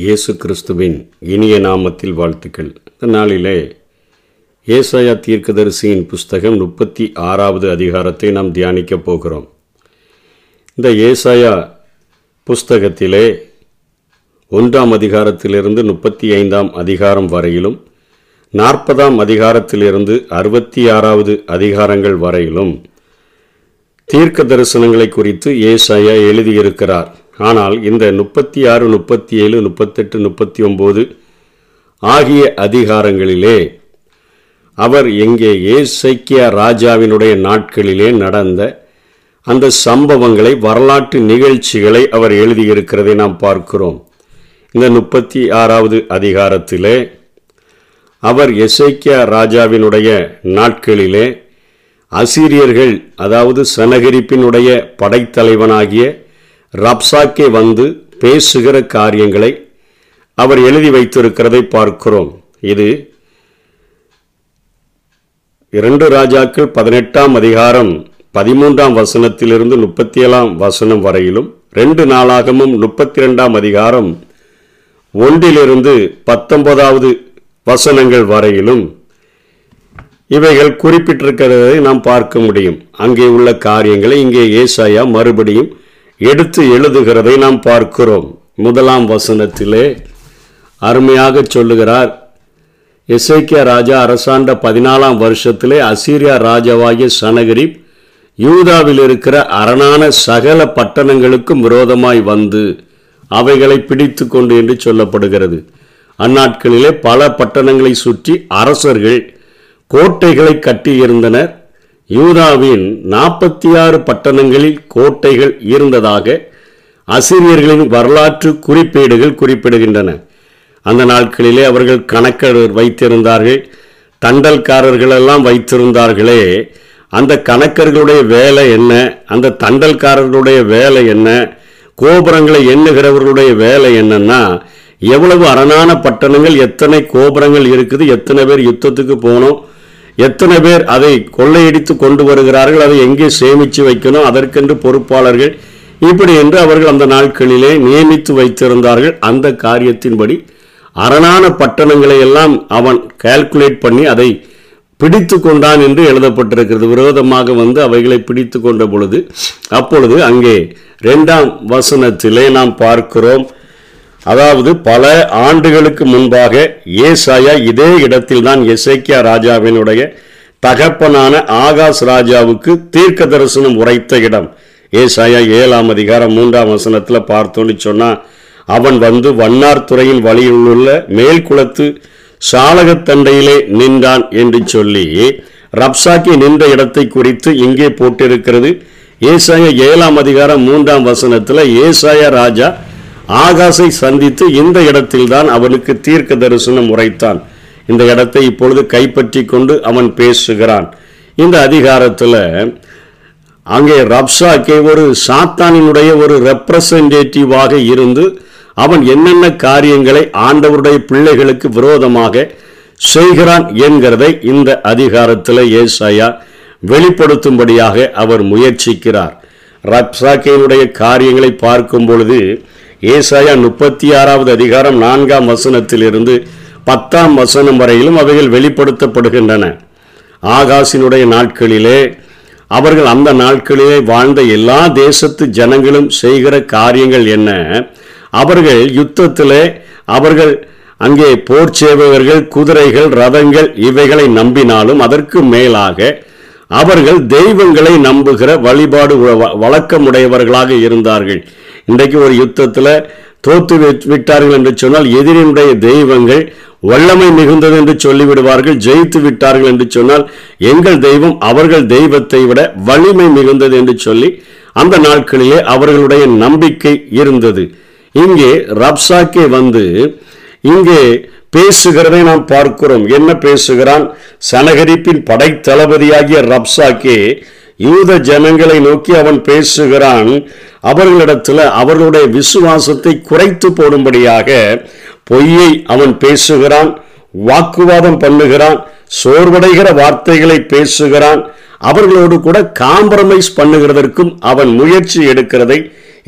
இயேசு கிறிஸ்துவின் இனிய நாமத்தில் வாழ்த்துக்கள். இந்த நாளிலே ஏசாயா தீர்க்கதரிசியின் புஸ்தகம் முப்பத்தி ஆறாவது அதிகாரத்தை நாம் தியானிக்கப் போகிறோம். இந்த ஏசாயா புஸ்தகத்திலே ஒன்றாம் அதிகாரத்திலிருந்து முப்பத்தி ஐந்தாம் அதிகாரம் வரையிலும் நாற்பதாம் அதிகாரத்திலிருந்து அறுபத்தி ஆறாவது அதிகாரங்கள் வரையிலும் தீர்க்க தரிசனங்களை குறித்து ஏசாயா எழுதியிருக்கிறார். ஆனால் இந்த முப்பத்தி ஆறு முப்பத்தி ஏழு முப்பத்தெட்டு முப்பத்தி ஒம்பது ஆகிய அதிகாரங்களிலே அவர் எங்கே ஏசைக்கியா ராஜாவினுடைய நாட்களிலே நடந்த அந்த சம்பவங்களை வரலாற்று நிகழ்ச்சிகளை அவர் எழுதியிருக்கிறதை நாம் பார்க்கிறோம். இந்த முப்பத்தி ஆறாவது அதிகாரத்திலே அவர் எசைக்கியா ராஜாவினுடைய நாட்களிலே அசீரியர்கள் அதாவது சனகரிப்பினுடைய படைத்தலைவனாகிய ரப்சாக்கே வந்து பேசுகிற காரியங்களை அவர் எழுதி வைத்திருக்கிறதை பார்க்கிறோம். இது இரண்டு ராஜாக்கள் பதினெட்டாம் அதிகாரம் பதிமூன்றாம் வசனத்திலிருந்து முப்பத்தி ஏழாம் வசனம் வரையிலும் ரெண்டு நாளாகமும் முப்பத்தி ரெண்டாம் அதிகாரம் ஒன்றிலிருந்து பத்தொன்பதாவது வசனங்கள் வரையிலும் இவைகள் குறிப்பிட்டிருக்கிறதை நாம் பார்க்க முடியும். அங்கே உள்ள காரியங்களை இங்கே ஏசாயா மறுபடியும் எடுத்து எழுதுகிறதை நாம் பார்க்கிறோம். முதலாம் வசனத்திலே அருமையாக சொல்லுகிறார். எசேக்கியா ராஜா அரசாண்ட பதினாலாம் வருஷத்திலே அசீரியா ராஜாவாகிய சனகரிப் யூதாவில் இருக்கிற அரணான சகல பட்டணங்களுக்கும் விரோதமாய் வந்து அவைகளை பிடித்து கொண்டு என்று சொல்லப்படுகிறது. அந்நாட்களிலே பல பட்டணங்களை சுற்றி அரசர்கள் கோட்டைகளை கட்டியிருந்தனர். யூதாவின் நாற்பத்தி ஆறு பட்டணங்களில் கோட்டைகள் இருந்ததாக அசிரியர்களின் வரலாற்று குறிப்பீடுகள் குறிப்பிடுகின்றன. அந்த நாட்களிலே அவர்கள் கணக்கர் வைத்திருந்தார்கள் தண்டல்காரர்களெல்லாம் வைத்திருந்தார்களே அந்த கணக்கர்களுடைய வேலை என்ன அந்த தண்டல்காரர்களுடைய வேலை என்ன கோபுரங்களை எண்ணுகிறவர்களுடைய வேலை என்னன்னா எவ்வளவு அரணான பட்டணங்கள் எத்தனை கோபுரங்கள் இருக்குது எத்தனை பேர் யுத்தத்துக்கு போனோம் எத்தனை பேர் அதை கொள்ளையடித்து கொண்டு வருகிறார்கள் அதை எங்கே சேமித்து வைக்கணும் அதற்கென்று பொறுப்பாளர்கள் இப்படி என்று அவர்கள் அந்த நாட்களிலே நியமித்து வைத்திருந்தார்கள். அந்த காரியத்தின்படி அரணான பட்டணங்களை எல்லாம் அவன் கால்குலேட் பண்ணி அதை பிடித்து கொண்டான் என்று எழுதப்பட்டிருக்கிறது. விரோதமாக வந்து அவைகளை பிடித்து கொண்ட பொழுது அப்பொழுது அங்கே ரெண்டாம் வசனத்திலே நாம் பார்க்கிறோம். அதாவது பல ஆண்டுகளுக்கு முன்பாக ஏசாயா இதே இடத்தில்தான் எசேக்கியா ராஜாவினுடைய தகப்பனான ஆகாஷ் ராஜாவுக்கு தீர்க்க தரிசனம் உரைத்த இடம். ஏசாயா ஏழாம் அதிகாரம் மூன்றாம் வசனத்தில் பார்த்தோன்னு சொன்னா அவன் வந்து வண்ணார் துறையின் வழியில் உள்ள மேல்குளத்து சாலகத்தண்டையிலே நின்றான் என்று சொல்லி ரப்சாக்கி நின்ற இடத்தை குறித்து இங்கே போட்டிருக்கிறது. ஏசாய ஏழாம் அதிகாரம் மூன்றாம் வசனத்தில் ஏசாய ராஜா ஆகாசை சந்தித்து இந்த இடத்தில்தான் அவனுக்கு தீர்க்க தரிசனம் உரைத்தான். இந்த இடத்தை இப்பொழுது கைப்பற்றி கொண்டு அவன் பேசுகிறான். இந்த அதிகாரத்தில் அங்கே ரப்சாக்கே ஒரு சாத்தானினுடைய ஒரு ரெப்ரசன்டேட்டிவாக இருந்து அவன் என்னென்ன காரியங்களை ஆண்டவருடைய பிள்ளைகளுக்கு விரோதமாக செய்கிறான் என்கிறதை இந்த அதிகாரத்தில் ஏசாயா வெளிப்படுத்தும்படியாக அவர் முயற்சிக்கிறார். ரப்சாக்கேனுடைய காரியங்களை பார்க்கும் பொழுது ஏசாயா முப்பத்தி ஆறாவது அதிகாரம் நான்காம் வசனத்திலிருந்து பத்தாம் வசனம் வரையிலும் அவைகள் வெளிப்படுத்தப்படுகின்றன. ஆகாசினுடைய நாட்களிலே அவர்கள் அந்த நாட்களிலே வாழ்ந்த எல்லா தேசத்து ஜனங்களும் செய்கிற காரியங்கள் என்ன? அவர்கள் யுத்தத்திலே அவர்கள் அங்கே போர் சேவகர்கள் குதிரைகள் ரதங்கள் இவைகளை நம்பினாலும் அதற்கு மேலாக அவர்கள் தெய்வங்களை நம்புகிற வழிபாடு வழக்கமுடையவர்களாக இருந்தார்கள். இன்றைக்கு ஒரு யுத்தத்தில் தோத்து விட்டார்கள் என்று சொன்னால் எதிரினுடைய தெய்வங்கள் வல்லமை மிகுந்தது என்று சொல்லிவிடுவார்கள் ஜெயித்து விட்டார்கள் என்று சொன்னால் எங்கள் தெய்வம் அவர்கள் தெய்வத்தை விட வலிமை மிகுந்தது என்று சொல்லி அந்த நாட்களிலே அவர்களுடைய நம்பிக்கை இருந்தது. இங்கே ரப்சாக்கே வந்து இங்கே பேசுகிறதை நாம் பார்க்கிறோம். என்ன பேசுகிறான்? சனகரிப்பின் படைத்தளபதியாகிய ரப்சாக்கே யூத ஜனங்களை நோக்கி அவன் பேசுகிறான். அவர்களிடத்தில் அவர்களுடைய விசுவாசத்தை குறைத்து போடும்படியாக பொய்யை அவன் பேசுகிறான். வாக்குவாதம் பண்ணுகிறான். சோர்வடைகிற வார்த்தைகளை பேசுகிறான். அவர்களோடு கூட காம்ப்ரமைஸ் பண்ணுகிறதற்கும் அவன் முயற்சி எடுக்கிறதை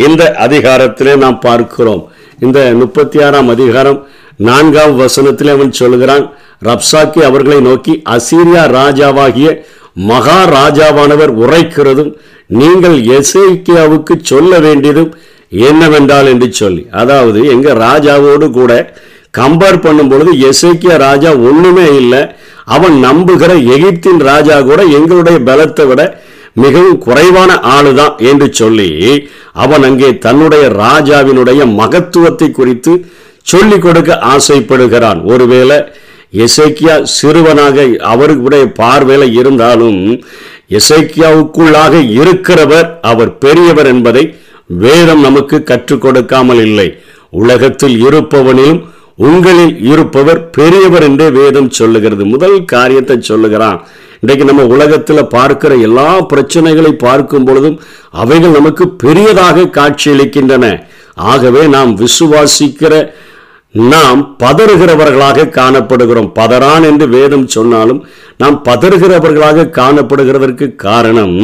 இந்த அதிகாரத்திலே நாம் பார்க்கிறோம். இந்த முப்பத்தி ஆறாம் அதிகாரம் நான்காம் வசனத்திலே அவன் சொல்கிறான் ரப்சாக்கி அவர்களை நோக்கி அசீரியா ராஜாவாகிய மகாராஜாவானவர் உரைக்கிறதும் நீங்கள் எசேக்கியாவுக்கு சொல்ல வேண்டியதும் என்னவென்றால் என்று சொல்லி. அதாவது எங்க ராஜாவோடு கூட கம்பேர் பண்ணும் பொழுது எசேக்கியா ராஜா ஒண்ணுமே இல்லை. அவன் நம்புகிற எகிப்தின் ராஜா கூட எங்களுடைய பலத்தை விட மிகவும் குறைவான ஆளுதான் என்று சொல்லி அவன் அங்கே தன்னுடைய ராஜாவினுடைய மகத்துவத்தை குறித்து சொல்லிக் கொடுக்க ஆசைப்படுகிறான். ஒருவேளை எசைக்கியா சிறுவனாக அவருடைய பார்வையில் இருந்தாலும் எசைக்கியாவுக்குள்ளாக இருக்கிறவர் அவர் பெரியவர் என்பதை வேதம் நமக்கு கற்றுக் கொடுக்காமல் இல்லை. உலகத்தில் இருப்பவனிலும் உங்களில் இருப்பவர் பெரியவர் என்றே வேதம் சொல்லுகிறது. முதல் காரியத்தை சொல்லுகிறான். இன்றைக்கு நம்ம உலகத்தில் பார்க்கிற எல்லா பிரச்சனைகளை பார்க்கும் பொழுதும் அவைகள் நமக்கு பெரியதாக காட்சியளிக்கின்றன ஆகவே நாம் விசுவாசிக்கிற நாம் பதறுகிறவர்களாக காணப்படுகிறோம். பதறான் என்று வேதம் சொன்னாலும் நாம் பதறுகிறவர்களாக காணப்படுகிறதற்கு காரணம்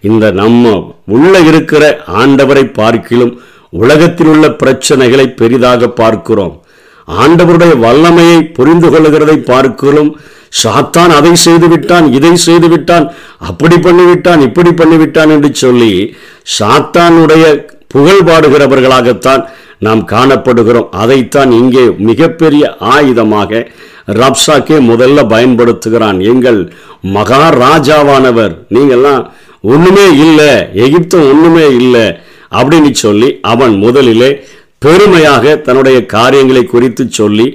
இந்த நம்ம உள்ள இருக்கிற ஆண்டவரை பார்க்கிலும் உலகத்தில் உள்ள பிரச்சனைகளை பெரிதாக பார்க்கிறோம். ஆண்டவருடைய வல்லமையை புரிந்து கொள்ளுகிறதை பார்க்கிறோம். சாத்தான் அதை செய்து விட்டான் இதை செய்து விட்டான் அப்படி பண்ணிவிட்டான் இப்படி பண்ணிவிட்டான் என்று சொல்லி சாத்தானுடைய புகழ் பாடுகிறவர்களாகத்தான் நாம் காணப்படுகிறோம். அதைத்தான் இங்கே மிகப்பெரிய ஆயுதமாக ரப்சாக்கே முதல்ல பயன்படுத்துகிறான். எங்கள் மகாராஜாவானவர் நீங்கள்லாம் ஒண்ணுமே இல்லை எகிப்தும் ஒண்ணுமே இல்லை அப்படின்னு சொல்லி அவன் முதலிலே பெருமையாக தன்னுடைய காரியங்களை குறித்து சொல்லி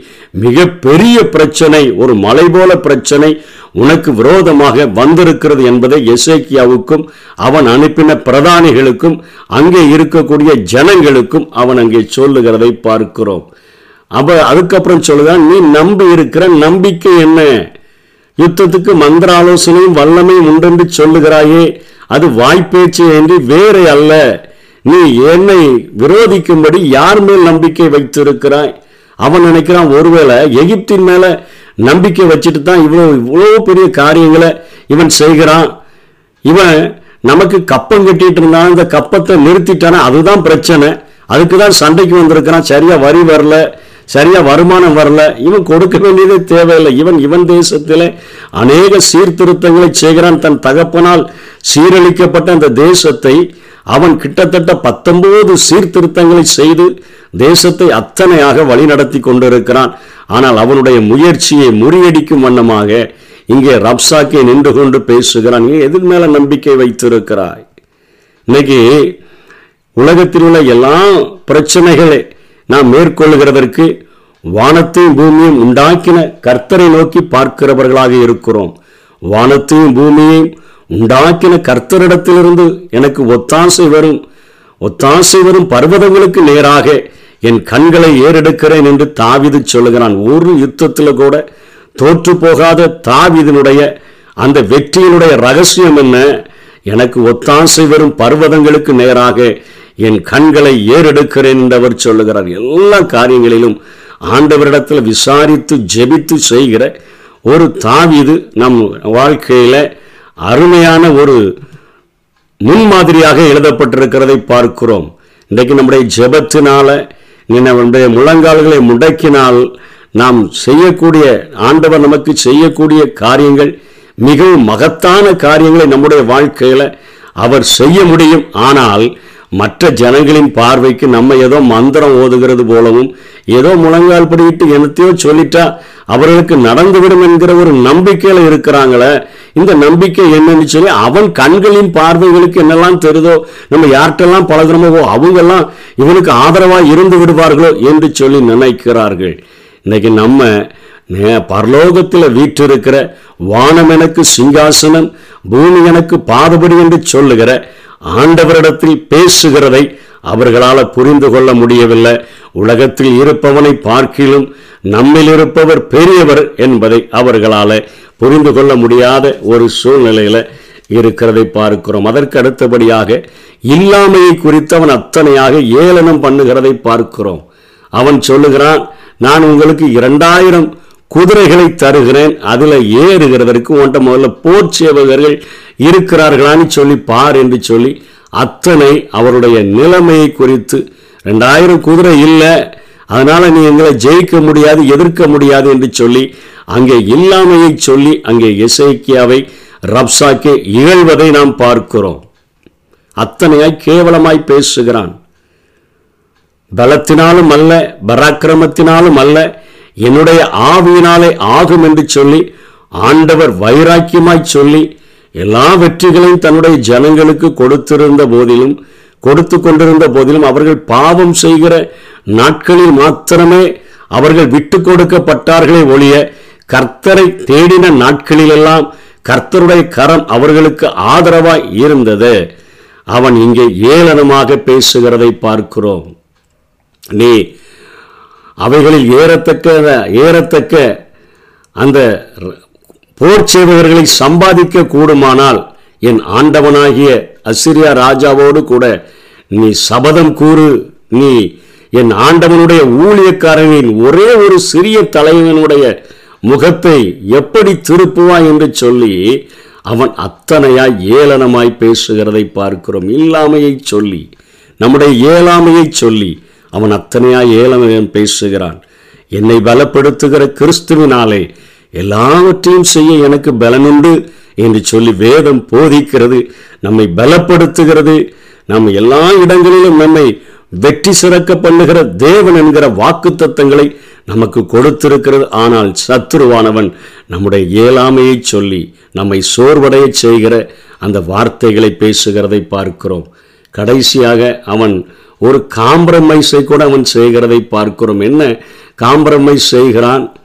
மிக பெரிய பிரச்சனை ஒரு மலை போல பிரச்சனை உனக்கு விரோதமாக வந்திருக்கிறது என்பதை எசேக்கியாவுக்கும் அவன் அனுப்பின பிரதானிகளுக்கும் அங்கே இருக்கக்கூடிய ஜனங்களுக்கும் அவன் அங்கே சொல்லுகிறதை பார்க்கிறோம். அப்ப அதுக்கப்புறம் சொல்லுதான் நீ நம்பி இருக்கிற நம்பிக்கை என்ன? யுத்தத்துக்கு மந்திர ஆலோசனையும் வல்லமையும் உண்டென்று சொல்லுகிறாயே அது வாய்ப்பேச்சு என்று வேறு அல்ல. நீ என்னை விரோதிக்கும்படி யார் மேல் நம்பிக்கை வைத்திருக்கிறாய்? அவன் நினைக்கிறான் ஒருவேளை எகிப்தின் மேல நம்பிக்கை வச்சுட்டு தான் இவ்வளோ இவ்வளோ பெரிய காரியங்களை இவன் செய்கிறான். இவன் நமக்கு கப்பம் கட்டிட்டு இருந்தான் இந்த கப்பத்தை நிறுத்திட்டானா? அதுதான் பிரச்சனை. அதுக்கு தான் சண்டைக்கு வந்திருக்கிறான். சரியா வரி வரல. சரியா வருமானம் வரல இவன் கொடுக்க வேண்டியதே தேவையில்லை. இவன் இவன் தேசத்தில் அநேக சீர்திருத்தங்களை செய்கிறான். தன் தகப்பனால் சீரழிக்கப்பட்ட அந்த தேசத்தை அவன் கிட்டத்தட்ட பத்தொன்பது சீர்திருத்தங்களை செய்து தேசத்தை அத்தனையாக வழிநடத்தி கொண்டிருக்கிறான். ஆனால் அவனுடைய முயற்சியை முறியடிக்கும் வண்ணமாக இங்கே ரப்சாக்கே நின்று கொண்டு பேசுகிறான். நீ எதிர் மேல நம்பிக்கை வைத்திருக்கிறாய். இன்னைக்கு உலகத்தில் உள்ள எல்லா பிரச்சனைகளே நாம் மேற்கொள்கிறதற்கு வானத்தையும் பூமியையும் உண்டாக்கின கர்த்தரை நோக்கி பார்க்கிறவர்களாக இருக்கிறோம். வானத்தையும் பூமியையும் உண்டாக்கின கர்த்தரிடத்திலிருந்து எனக்கு ஒத்தாசை வரும் ஒத்தாசை வரும் பர்வதங்களுக்கு நேராக என் கண்களை ஏறெடுக்கிறேன் என்று தாவிது சொல்லுகிறான். ஒரு யுத்தத்தில் கூட தோற்று போகாத தாவிதனுடைய அந்த வெற்றியினுடைய ரகசியம் என்ன? எனக்கு ஒத்தாசை வரும் பர்வதங்களுக்கு நேராக என் கண்களை ஏறெடுக்கிறேன் என்று அவர் சொல்லுகிறார். எல்லா காரியங்களிலும் ஆண்டவரிடத்தில் விசாரித்து ஜெபித்து செய்கிற ஒரு தாவிது நம் வாழ்க்கையில் அருமையான ஒரு முன்மாதிரியாக எழுதப்பட்டிருக்கிறதை பார்க்கிறோம். இன்றைக்கு நம்முடைய ஜெபத்தினால நம்முடைய முழங்கால்களை முடக்கினால் நாம் செய்யக்கூடிய ஆண்டவர் நமக்கு செய்யக்கூடிய காரியங்கள் மிகவும் மகத்தான காரியங்களை நம்முடைய வாழ்க்கையில் அவர் செய்ய முடியும். ஆனால் மற்ற ஜனங்களின் பார்வைக்கு நம்ம ஏதோ மந்திரம் ஓதுகிறது போலவும் ஏதோ முழங்கால் படிக்கிட்டு என்னத்தையோ சொல்லிட்டா அவர்களுக்கு நடந்துவிடும் என்கிற ஒரு நம்பிக்கையில் இருக்கிறாங்களே இந்த நம்பிக்கை என்னன்னு சொல்லி அவன் கண்களின் பார்வைகளுக்கு என்னெல்லாம் தெரிதோ நம்ம யார்கிட்டெல்லாம் பழகிறோமோ அவங்கெல்லாம் இவனுக்கு ஆதரவாக இருந்து விடுவார்களோ என்று சொல்லி நினைக்கிறார்கள். இன்னைக்கு நம்ம பரலோகத்தில் வீற்றிருக்கிற வானம் எனக்கு சிங்காசனம் பூமி எனக்கு பாதபடி என்று சொல்லுகிற ஆண்டவரிடத்தில் பேசுகிறதை அவர்களால் புரிந்து கொள்ள முடியவில்லை. உலகத்தில் இருப்பவனை பார்க்கிலும் நம்மில் இருப்பவர் பெரியவர் என்பதை அவர்களால் புரிந்து கொள்ள முடியாத ஒரு சூழ்நிலையில் இருக்கிறதை பார்க்கிறோம். அதற்கு அடுத்தபடியாக இல்லாமையை குறித்தவன் அத்தனையாக ஏளனம் பண்ணுகிறதை பார்க்கிறோம். அவன் சொல்லுகிறான் நான் உங்களுக்கு இரண்டாயிரம் குதிரைகளை தருகிறேன். அதுல ஏறுகிறதற்கு உன்ட்ட முதல்ல போர் சேவகர்கள் இருக்கிறார்களான்னு சொல்லி பார் என்று சொல்லி அத்தனை அவருடைய நிலைமையை குறித்து ரெண்டாயிரம் குதிரை இல்லை. அதனால நீ எங்களை ஜெயிக்க முடியாது எதிர்க்க முடியாது என்று சொல்லி அங்கே இல்லாமையை சொல்லி அங்கே இசைக்கியாவை ரப்சாக்கே இகழ்வதை நாம் பார்க்கிறோம். அத்தனையாய் கேவலமாய் பேசுகிறான். பலத்தினாலும் அல்ல பராக்கிரமத்தினாலும் அல்ல என்னுடைய ஆவியினாலே ஆகும் என்று சொல்லி ஆண்டவர் வைராக்கியமாய் சொல்லி எல்லா வெற்றிகளையும் தன்னுடைய ஜனங்களுக்கு கொடுத்திருந்த போதிலும் கொடுத்து கொண்டிருந்த போதிலும் அவர்கள் பாவம் செய்கிற நாட்களில் மாத்திரமே அவர்கள் விட்டு கொடுக்கப்பட்டார்களே ஒழிய கர்த்தரை தேடின நாட்களிலெல்லாம் கர்த்தருடைய கரம் அவர்களுக்கு ஆதரவாய் இருந்தது. அவன் இங்கே ஏளனமாக பேசுகிறதை பார்க்கிறோம். நீ அவைகளில் ஏறத்தக்க ஏறத்தக்க அந்த போர் சேவகர்களை சம்பாதிக்க கூடுமானால் என் ஆண்டவனாகிய அசிரியா ராஜாவோடு கூட நீ சபதம் கூறு. நீ என் ஆண்டவனுடைய ஊழியக்காரனின் ஒரே ஒரு சிறிய தலைவனுடைய முகத்தை எப்படி திருப்புவாய் என்று சொல்லி அவன் அத்தனையாய் ஏளனமாய் பேசுகிறதை பார்க்கிறோம். இல்லாமையை சொல்லி நம்முடைய ஏழாமையை சொல்லி அவன் அத்தனையாய் ஏளமையன் பேசுகிறான். என்னை பலப்படுத்துகிற கிறிஸ்துவினாலே எல்லாவற்றையும் செய்ய எனக்கு பலனுண்டு என்று சொல்லி வேதம் போதிக்கிறது. நம்மை பலப்படுத்துகிறது. நம்ம எல்லா இடங்களிலும் நம்மை வெற்றி சிறக்க பண்ணுகிற தேவன் என்கிற வாக்கு தத்தங்களை நமக்கு கொடுத்திருக்கிறது. ஆனால் சத்துருவானவன் நம்முடைய இயலாமையை சொல்லி நம்மை சோர்வடைய செய்கிற அந்த வார்த்தைகளை பேசுகிறதை பார்க்கிறோம். கடைசியாக அவன் ஒரு காம்பிரமைஸை கூட அவன் செய்கிறதை பார்க்கிறோம். என்ன? காம்பிரமைஸ் செய்கிறான்.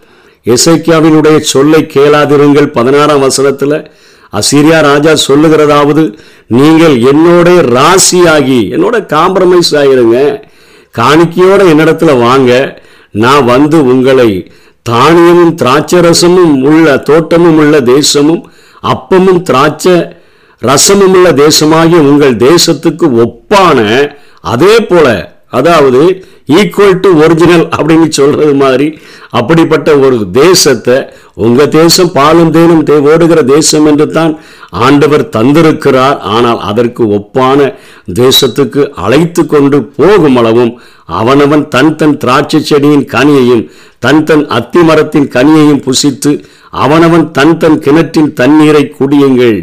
எசைக்கியாவினுடைய சொல்லை கேளாதிருங்கள். பதினாறாம் வசனத்தில் அசிரியா ராஜா சொல்லுகிறதாவது நீங்கள் என்னோட ராசியாகி என்னோட காம்ப்ரமைஸ் ஆகிருங்க காணிக்கையோட என்னிடத்துல வாங்க. நான் வந்து உங்களை தானியமும் திராட்சை ரசமும் உள்ள தோட்டமும் உள்ள தேசமும் அப்பமும் திராட்சை ரசமும் உள்ள தேசமாகிய உங்கள் தேசத்துக்கு ஒப்பான அதே போல அதாவது ஈக்குவல் டு ஒரிஜினல் அப்படின்னு சொல்றது மாதிரி அப்படிப்பட்ட ஒரு தேசத்தை உங்க தேசம் பாலும் தேனும் தே ஓடுகிற தேசம் என்று தான் ஆண்டவர் தந்திருக்கிறார். ஆனால் அதற்கு ஒப்பான தேசத்துக்கு அழைத்து கொண்டு போகும் அளவும் அவனவன் தன் தன் திராட்சை செடியின் கனியையும் தன் தன் அத்தி மரத்தின் கனியையும் புசித்து அவனவன் தன் தன் கிணற்றின் தண்ணீரை குடியுங்கள்.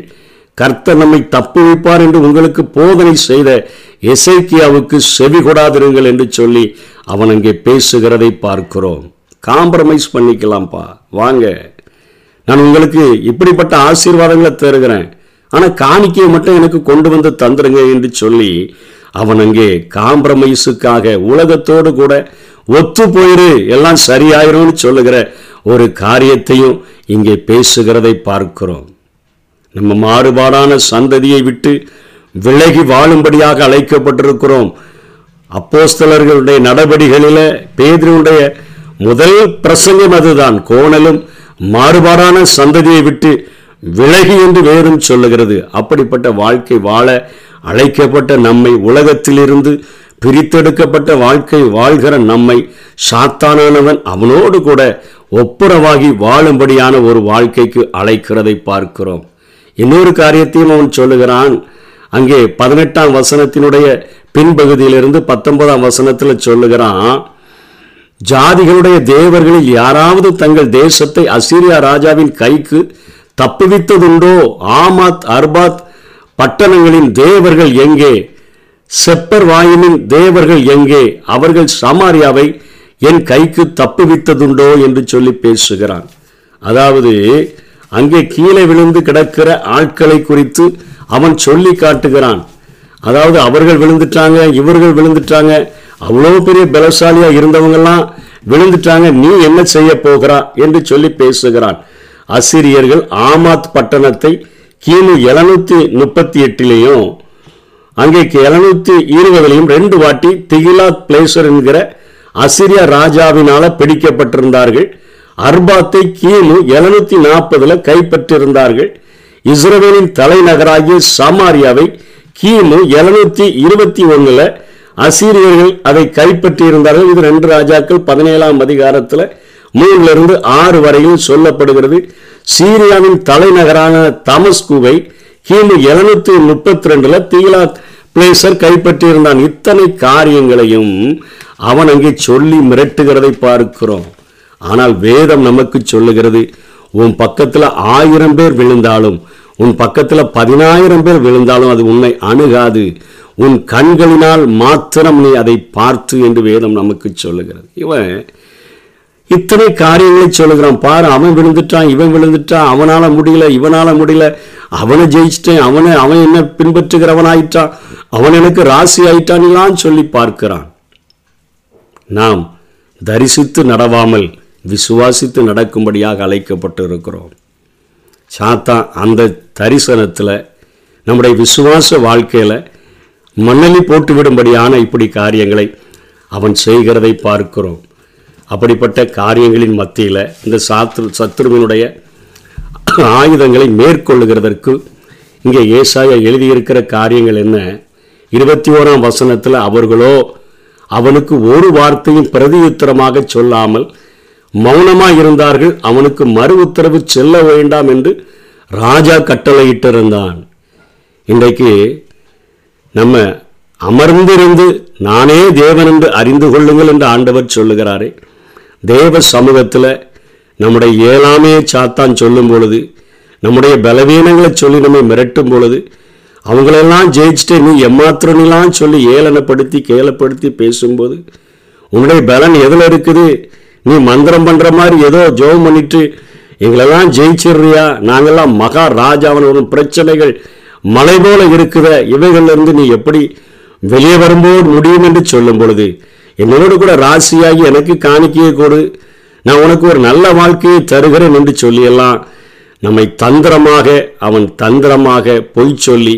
கர்த்தர் நம்மை தப்புவிப்பார் என்று உங்களுக்கு போதனை செய்த எசைக்கியாவுக்கு செவி கொடாதிருங்கள் என்று சொல்லி அவன் அங்கே பேசுகிறதை பார்க்கிறோம். காம்ப்ரமைஸ் பண்ணிக்கலாம்ப்பா. வாங்க. நான் உங்களுக்கு இப்படிப்பட்ட ஆசீர்வாதங்களை தருகிறேன். ஆனால் காணிக்கையை மட்டும் எனக்கு கொண்டு வந்து தந்துருங்க என்று சொல்லி அவன் அங்கே காம்ப்ரமைஸுக்காக உலகத்தோடு கூட ஒத்து போயிரு எல்லாம் சரியாயிரும்னு சொல்லுகிற ஒரு காரியத்தையும் இங்கே பேசுகிறதை பார்க்கிறோம். நம்ம மாறுபாடான சந்ததியை விட்டு விலகி வாழும்படியாக அழைக்கப்பட்டிருக்கிறோம். அப்போஸ்தலர்களுடைய நடவடிகளில் பேதருடைய முதல் பிரசங்கம் அதுதான். கோணலும் மாறுபாடான சந்ததியை விட்டு விலகி என்று வேறும் சொல்லுகிறது. அப்படிப்பட்ட வாழ்க்கை வாழ அழைக்கப்பட்ட நம்மை உலகத்திலிருந்து பிரித்தெடுக்கப்பட்ட வாழ்க்கை வாழ்கிற நம்மை சாத்தானவன் அவனோடு கூட ஒப்புரவாகி வாழும்படியான ஒரு வாழ்க்கைக்கு அழைக்கிறதை பார்க்கிறோம். இன்னொரு காரியத்தையும் அவன் சொல்லுகிறான். அங்கே பதினெட்டாம் வசனத்தினுடைய பின்பகுதியிலிருந்து பத்தொன்பதாம் வசனத்தில் சொல்லுகிறான் ஜாதிகளுடைய தேவர்களில் யாராவது தங்கள் தேசத்தை அசீரியா ராஜாவின் கைக்கு தப்புவித்ததுண்டோ ஆமாத் அர்பாத் பட்டணங்களின் தேவர்கள் எங்கே? செப்பர் வாயினின் தேவர்கள் எங்கே? அவர்கள் சமாரியாவை என் கைக்கு தப்புவித்ததுண்டோ? என்று சொல்லி பேசுகிறான். அதாவது அங்கே கீழே விழுந்து கிடக்கிற ஆட்களை குறித்து அவன் சொல்லி காட்டுகிறான். அதாவது அவர்கள் விழுந்துட்டாங்க இவர்கள் விழுந்துட்டாங்க அவ்வளோ பெரிய பலசாலியா இருந்தவங்கெல்லாம் விழுந்துட்டாங்க நீ என்ன செய்ய போகிறா? என்று சொல்லி பேசுகிறான். அசிரியர்கள் ஆமாத் பட்டணத்தை கிமு எழுநூத்தி முப்பத்தி எட்டிலையும் அங்கே எழுநூத்தி இருபதுலையும் ரெண்டு வாட்டி திகிலாத் பிளேசர் என்கிற அசிரியா ராஜாவினால பிடிக்கப்பட்டிருந்தார்கள். அர்பாத்தை கிமு எழுநூத்தி நாற்பதுல கைப்பற்றிருந்தார்கள். இஸ்ரேலின் தலைநகராகிய சமாரியாவை கிமு எழுநூத்தி இருபத்தி ஒண்ணுல அசீரியர்கள் அதை கைப்பற்றியிருந்தார்கள். இது ரெண்டு ராஜாக்கள் பதினேழாம் அதிகாரத்தில் மூணுல இருந்து ஆறு வரையில் சொல்லப்படுகிறது. சீரியாவின் தலைநகரான தமஸ்குவை கிமு எழுநூத்தி முப்பத்தி ரெண்டுல தீலா பிளேசர் கைப்பற்றியிருந்தான். இத்தனை காரியங்களையும் அவன் அங்கே சொல்லி மிரட்டுகிறதை பார்க்கிறோம். ஆனால் வேதம் நமக்கு சொல்லுகிறது உன் பக்கத்துல ஆயிரம் பேர் விழுந்தாலும் உன் பக்கத்துல பதினாயிரம் பேர் விழுந்தாலும் அது உன்னை அணுகாது. உன் கண்களினால் மாத்திரம் நீ அதை பார்த்து என்று வேதம் நமக்கு சொல்லுகிறது. இவன் இத்தனை காரியங்களை சொல்லுகிறான். பாரு அவன் விழுந்துட்டான் இவன் விழுந்துட்டான் அவனால முடியல இவனால முடியல. அவனை ஜெயிச்சிட்டேன் அவனை அவன் என்ன பின்பற்றுகிறவன் ஆயிட்டான் அவன் எனக்கு ராசி ஆயிட்டான்லாம் சொல்லி பார்க்கிறான். நாம் தரிசித்து நடவாமல் விசுவாசித்து நடக்கும்படியாக அழைக்கப்பட்டு இருக்கிறோம் சாத்தா அந்த தரிசனத்தில் நம்முடைய விசுவாச வாழ்க்கையில் மண்ணலி போட்டுவிடும்படியான இப்படி காரியங்களை அவன் செய்கிறதை பார்க்கிறோம். அப்படிப்பட்ட காரியங்களின் மத்தியில் இந்த சாத்ரு சத்ருவனுடைய ஆயுதங்களை மேற்கொள்ளுகிறதற்கு இங்கே ஏசாயா எழுதியிருக்கிற காரியங்கள் என்ன? இருபத்தி ஓராம் வசனத்தில் அவர்களோ அவனுக்கு ஒரு வார்த்தையும் பிரதியுத்தரமாக சொல்லாமல் மௌனமாக இருந்தார்கள். அவனுக்கு மறு உத்தரவு செல்ல வேண்டாம் என்று ராஜா கட்டளையிட்டிருந்தான். இன்றைக்கு நம்ம அமர்ந்திருந்து நானே தேவன் என்று அறிந்து கொள்ளுங்கள் என்று ஆண்டவர் சொல்லுகிறாரே. தேவ சமூகத்தில் நம்முடைய ஏழாமையை சாத்தான் சொல்லும் பொழுது நம்முடைய பலவீனங்களை சொல்லி நம்மை மிரட்டும் பொழுது அவங்களெல்லாம் ஜெயிச்சுட்டு நீ எம்மாத்திரன்லாம் சொல்லி ஏளனப்படுத்தி கேலப்படுத்தி பேசும்போது உன்னுடைய பலன் எதில் இருக்குது? நீ மந்திரம் பண்ணுற மாதிரி ஏதோ ஜோம் பண்ணிட்டு எங்களெல்லாம் ஜெயிச்சிடுறியா? நாங்கள்லாம் மகா ராஜாவன் வரும் பிரச்சனைகள் மலை போல இருக்கிற இவைகளிலிருந்து நீ எப்படி வெளியே வரும்போது முடியும் என்று சொல்லும் பொழுது என்னோடு கூட ராசியாகி எனக்கு காணிக்கையை கொடு. நான் உனக்கு ஒரு நல்ல வாழ்க்கையை தருகிறேன் என்று சொல்லியெல்லாம் நம்மை தந்திரமாக அவன் தந்திரமாக பொய் சொல்லி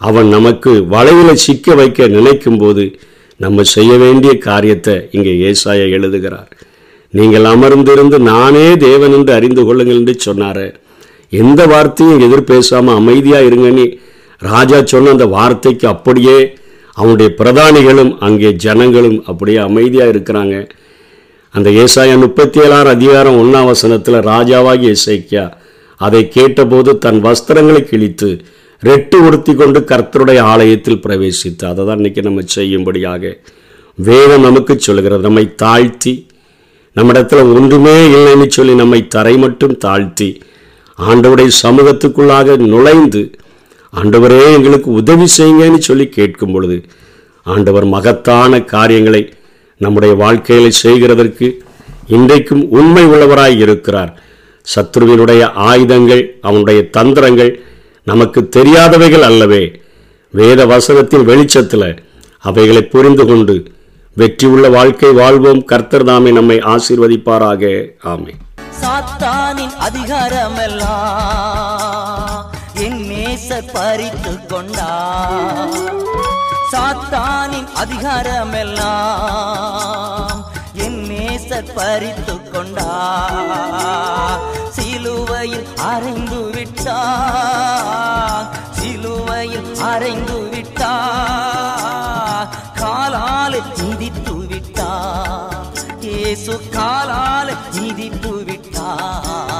அவன் நமக்கு வலையில் சிக்க வைக்க நினைக்கும் போது நம்ம செய்ய வேண்டிய காரியத்தை இங்கே ஏசாய எழுதுகிறார். நீங்கள் அமர்ந்திருந்து நானே தேவன் என்று அறிந்து கொள்ளுங்கள் என்று சொன்னார். எந்த வார்த்தையும் எதிர் பேசாமல் அமைதியாக இருங்கன்னு ராஜா சொன்ன அந்த வார்த்தைக்கு அப்படியே அவனுடைய பிரதானிகளும் அங்கே ஜனங்களும் அப்படியே அமைதியாக இருக்கிறாங்க. அந்த ஏசாயா முப்பத்தி ஏழாறு அதிகாரம் ஒன்றாம் வசனத்தில் ராஜாவாகி இசைக்கியா அதை கேட்டபோது தன் வஸ்திரங்களை கிழித்து ரெட்டு உடுத்தி கொண்டு கர்த்தருடைய ஆலயத்தில் பிரவேசித்து அதை தான் இன்றைக்கி நம்ம செய்யும்படியாக வேதம் நமக்கு சொல்கிறது நம்மை தாழ்த்தி நம்மிடத்தில் ஒன்றுமே இல்லைன்னு சொல்லி நம்மை தரை மட்டும் தாழ்த்தி ஆண்டவருடைய சமூகத்துக்குள்ளாக நுழைந்து ஆண்டவரே எங்களுக்கு உதவி செய்யுங்கன்னு சொல்லி கேட்கும் பொழுது ஆண்டவர் மகத்தான காரியங்களை நம்முடைய வாழ்க்கையில் செய்கிறதற்கு இன்றைக்கும் உண்மை உள்ளவராய் இருக்கிறார். சத்ருவினுடைய ஆயுதங்கள் அவனுடைய தந்திரங்கள் நமக்கு தெரியாதவைகள் அல்லவே. வேத வசனத்தின் வெளிச்சத்தில் அவைகளை புரிந்து கொண்டு வெற்றி உள்ள வாழ்க்கை வாழ்வோம். கர்த்தர் தாமே நம்மை ஆசீர்வதிப்பாராக. ஆமை சாத்தானின் அதிகாரமெல்லாம் என் நேசர் பறித்து கொண்டா. சாத்தானின் அதிகாரமெல்லாம் என் நேசர் பறித்து கொண்டா. சிலுவையில் அறைந்து விட்டா சிலுவையில் அறைந்து விட்டா. காலால் மிதித்து விட்டா ஏசு காலால் மிதித்து விட்டார்